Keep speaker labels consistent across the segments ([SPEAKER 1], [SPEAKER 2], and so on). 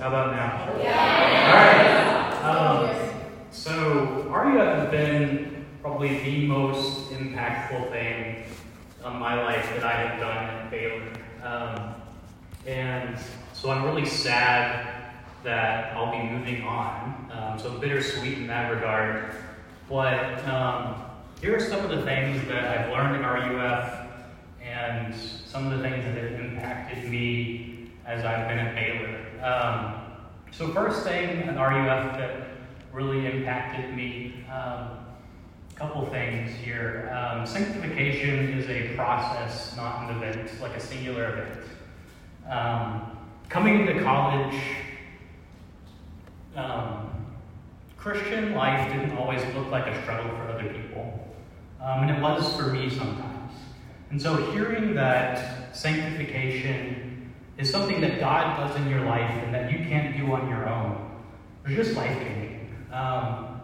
[SPEAKER 1] How about now? Yeah. All right. Um, so, RUF has been probably the most impactful thing on my life that I have done at Baylor. Um, and so I'm really sad that I'll be moving on. Um, so bittersweet in that regard. But um, here are some of the things that I've learned in RUF and some of the things that have impacted me as I've been at Baylor. Um, so first thing an RUF that really impacted me, um, a couple things here. Um, sanctification is a process, not an event, like a singular event. Um, coming into college, um, Christian life didn't always look like a struggle for other people. Um, and it was for me sometimes. And so hearing that sanctification is something that God does in your life and that you can't do on your own, was just life changing. Um,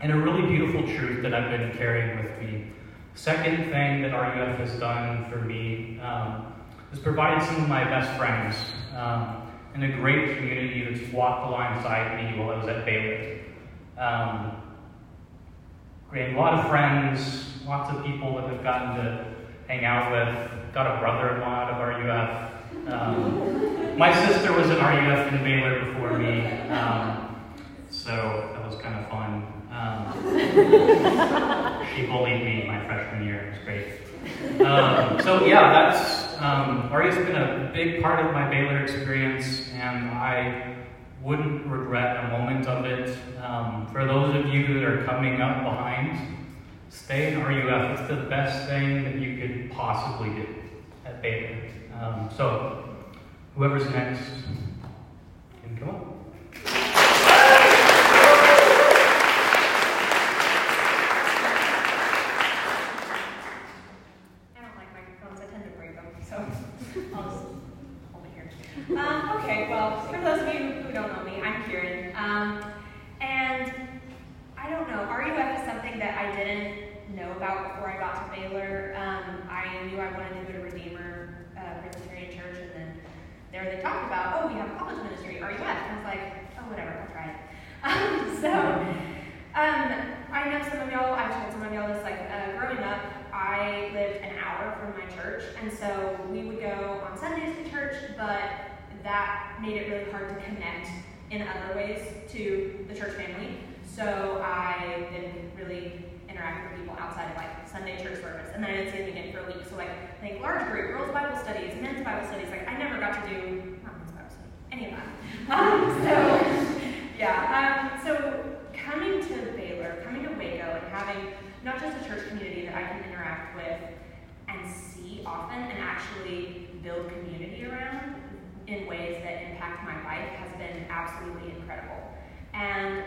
[SPEAKER 1] and a really beautiful truth that I've been carrying with me. Second thing that RUF has done for me um, is provided some of my best friends um, and a great community that's walked alongside me while I was at Baylor. Um, a lot of friends, lots of people that have gotten to hang out with. Got a brother-in-law out of RUF. Um, my sister was in RUF in Baylor before me, um, so that was kind of fun. Um, she bullied me my freshman year. It was great. Um, so yeah, that's um, RUF's been a big part of my Baylor experience, and I wouldn't regret a moment of it. Um, for those of you that are coming up behind, stay in RUF. It's the best thing that you could possibly do at Baylor. Um, so, whoever's next can come up.
[SPEAKER 2] I don't like microphones. I tend to break them, so I'll just hold it here. Um, okay, well, for those of you who don't know me, I'm Kieran. Um, and I don't know, RUF is something that I didn't know about before I got to Baylor. Um, I knew I wanted to go to Redeemer uh, Presbyterian Church, and then they talked about, oh, we have a college ministry, RUF. And I was like, oh, whatever, I'll try it. Um, so, um, I know some of y'all, I've told some of y'all this, like, uh, growing up, I lived an hour from my church, and so we would go on Sundays to church, but that made it really hard to connect in other ways to the church family. So I didn't really interact with people outside of like Sunday church service, and then I didn't see them again for a week. So like, I think large group, girls' Bible studies, men's Bible studies, like I never got to do not men's Bible any of that. Um, so yeah, um, so coming to Baylor, coming to Waco, and having not just a church community that I can interact with and see often and actually build community around in ways that impact my life has been absolutely incredible. And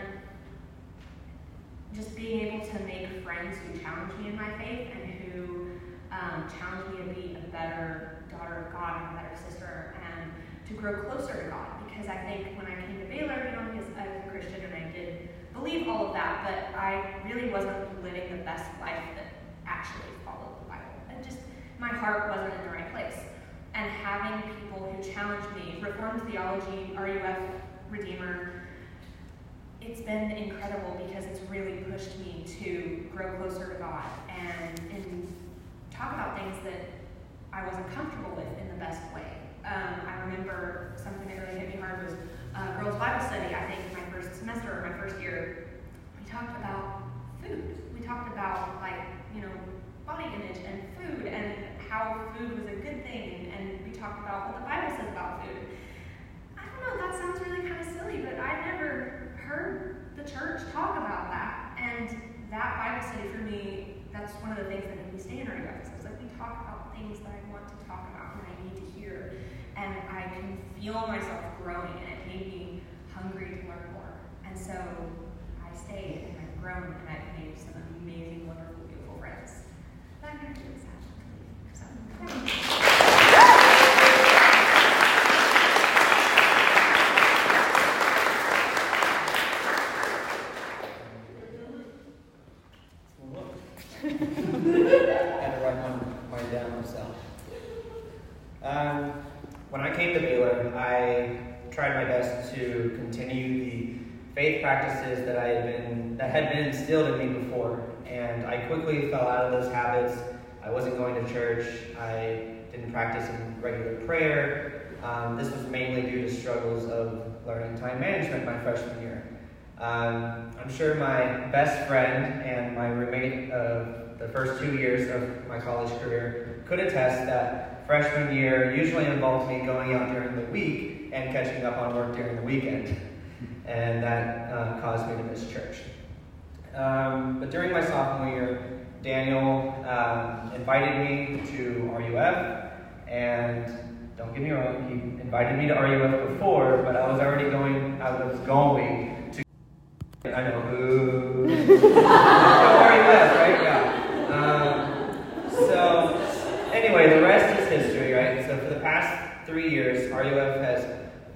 [SPEAKER 2] just being able to make friends who challenge me in my faith and who um, challenge me to be a better daughter of God and a better sister and to grow closer to God. Because I think when I came to Baylor, you know, because I was a Christian and I did believe all of that, but I really wasn't living the best life that actually followed the Bible. And just my heart wasn't in the right place. And having people who challenged me, Reformed theology, RUF, Redeemer, it's been incredible because it's really pushed me to grow closer to God and, and talk about things that I wasn't comfortable with in the best way. Um, I remember something that really hit me hard was uh, girls' Bible study. I think my first semester or my first year, we talked about food. We talked about like you know body image and food and how food was a good thing, and we talked about what the Bible says about food. I don't know. That sounds really kind of silly, but I never heard the church talk about that. And that Bible study for me, that's one of the things that made me stay in our guys. It's like we talk about things that I want to talk about and I need to hear. And I can feel myself growing and it made me hungry to learn more. And so I stayed and I've grown and I've made some amazing, wonderful, beautiful friends. That kind of really sad to leave. So,
[SPEAKER 3] had to write one, one down myself. Um, when I came to Baylor, I tried my best to continue the faith practices that I had been that had been instilled in me before, and I quickly fell out of those habits. I wasn't going to church. I didn't practice regular prayer. Um, this was mainly due to struggles of learning time management my freshman year. Um, I'm sure my best friend and my roommate of the first two years of my college career could attest that freshman year usually involved me going out during the week and catching up on work during the weekend. And that uh, caused me to miss church. Um, but during my sophomore year, Daniel um, invited me to RUF, and don't get me wrong, he invited me to RUF before, but I was already going, I was going to. I know. RUF, right? Yeah. Um, so, anyway, the rest is history, right? So, for the past three years, RUF has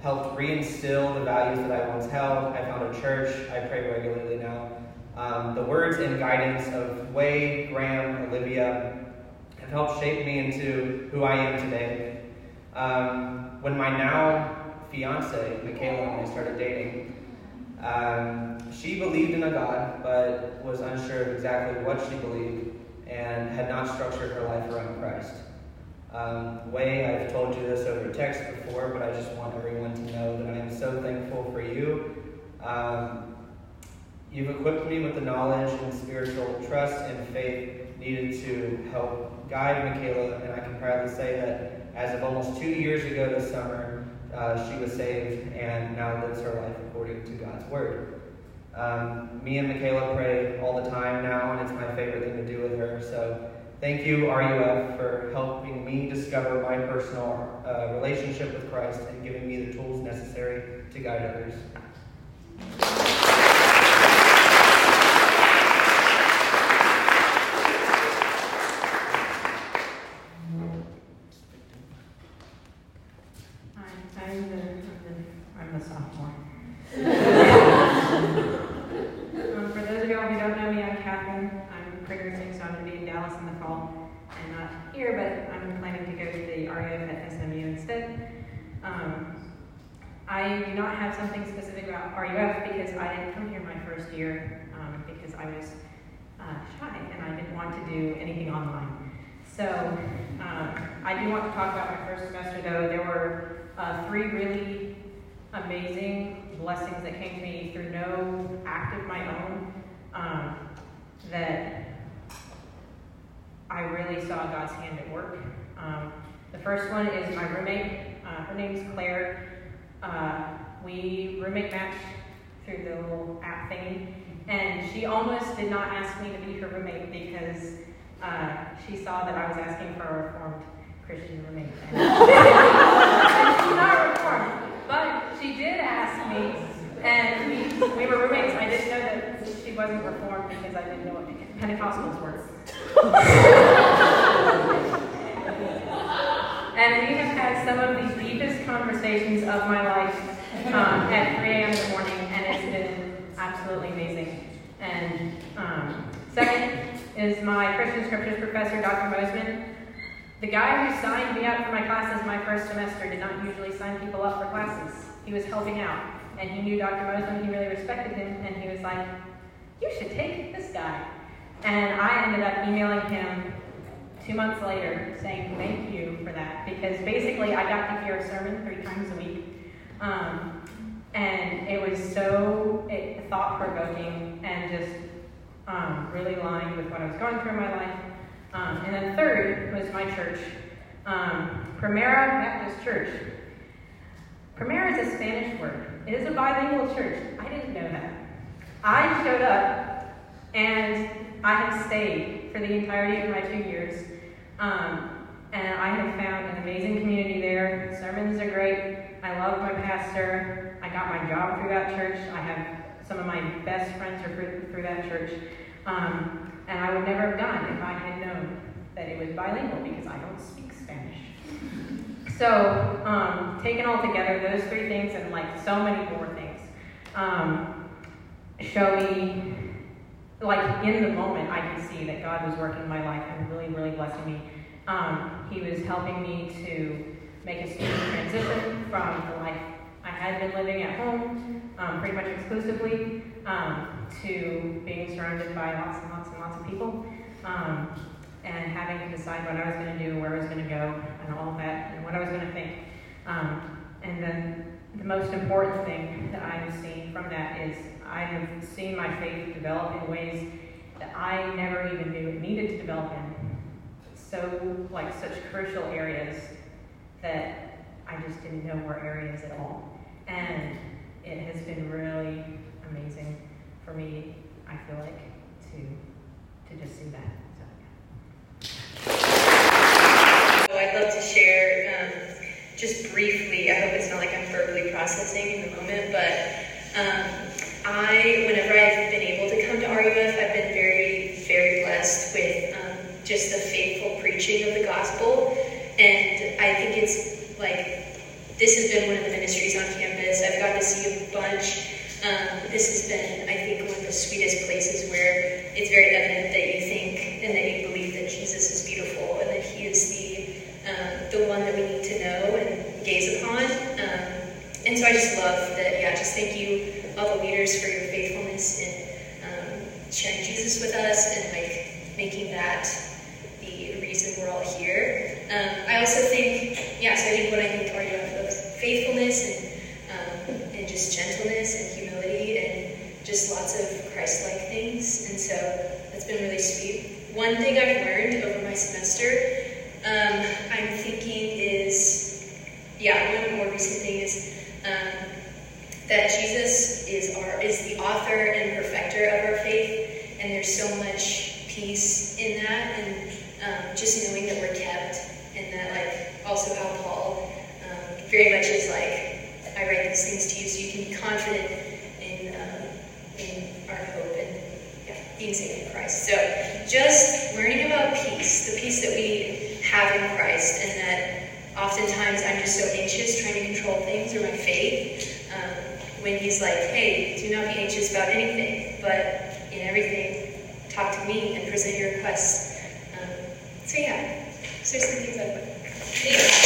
[SPEAKER 3] helped reinstill the values that I once held. I found a church, I pray regularly now. Um, the words and guidance of Way, Graham, Olivia have helped shape me into who I am today. Um, when my now fiance, Michaela, and I started dating, um, she believed in a God, but was unsure of exactly what she believed and had not structured her life around Christ. Um, Way, I've told you this over text before, but I just want everyone to know that I am so thankful for you. Um, You've equipped me with the knowledge and spiritual trust and faith needed to help guide Michaela, and I can proudly say that as of almost two years ago this summer, uh, she was saved and now lives her life according to God's Word. Um, me and Michaela pray all the time now, and it's my favorite thing to do with her. So thank you, RUF, for helping me discover my personal uh, relationship with Christ and giving me the tools necessary to guide others.
[SPEAKER 4] RUF at SMU instead. I do not have something specific about RUF because I didn't come here my first year um, because I was uh, shy and I didn't want to do anything online. So um, I do want to talk about my first semester though. There were uh, three really amazing blessings that came to me through no act of my own um, that really saw God's hand at work. Um, the first one is my roommate. Uh, her name's Claire. Uh, we roommate matched through the little app thingy, and she almost did not ask me to be her roommate because uh, she saw that I was asking for a reformed Christian roommate. she's not reformed, but she did ask me, and we, we were roommates. I didn't know that she wasn't reformed because I didn't know what Pentecostals were. had some of the deepest conversations of my life um, at 3 a.m. in the morning, and it's been absolutely amazing. And um, second is my Christian Scriptures professor, Dr. Mosman. The guy who signed me up for my classes my first semester did not usually sign people up for classes. He was helping out, and he knew Dr. Mosman, he really respected him, and he was like, you should take this guy. And I ended up emailing him two months later saying thank you for that because basically I got to hear a sermon three times a week um, and it was so thought provoking and just um, really aligned with what I was going through in my life. Um, and then third was my church, um, Primera Baptist Church. Primera is a Spanish word. It is a bilingual church. I didn't know that. I showed up and I have stayed for the entirety of my two years. Um, and I have found an amazing community there. Sermons are great. I love my pastor. I got my job through that church. I have some of my best friends are through, through that church. Um, and I would never have gone if I had known that it was bilingual because I don't speak Spanish. So, um, taken all together, those three things and like so many more things um, show me, like in the moment, I can see that God was working in my life and really, really blessing me. Um, he was helping me to make a smooth transition from the life I had been living at home um, pretty much exclusively um, to being surrounded by lots and lots and lots of people um, and having to decide what I was going to do, where I was going to go, and all of that, and what I was going to think. Um, and then the most important thing that I've seen from that is I have seen my faith develop in ways that I never even knew it needed to develop in. So, like, such crucial areas that I just didn't know were areas at all. And it has been really amazing for me, I feel like, to, to just see that.
[SPEAKER 5] So. I'd love to share um, just briefly, I hope it's not like I'm verbally processing in the moment, but um, I, whenever I've been able to come to RUF, I've been very, very blessed with um, just the faithful preaching of the gospel. And I think it's like, this has been one of the ministries on campus. I've gotten to see a bunch. Um, this has been, I think, one of the sweetest places where it's very evident that you think and that you believe that Jesus is beautiful and that he is the, um, the one that we need to know and gaze upon. Um, and so I just love that, yeah, just thank you, all the leaders, for your faithfulness in um, sharing Jesus with us and like making that the reason we're all here. Um, I also think, yeah, so I think when I think RUF of faithfulness and, um, and just gentleness and humility and just Christ-like things. And so that's been really sweet. One thing I've learned over my semester, um, I'm thinking is, yeah, one more recent thing is um, that Jesus is our is the author and perfecter of our faith, and there's so much peace in that, and um, just knowing that we're kept, and that like also how Paul um, very much is like, I write these things to you so you can be confident in um, in our hope and yeah, being in Christ. So just learning about peace, the peace that we have in Christ, and that oftentimes I'm just so anxious trying to control things or my faith. Um, when he's like, hey, do not be anxious about anything, but in everything, talk to me and present your requests. Um, so yeah, so some things I'd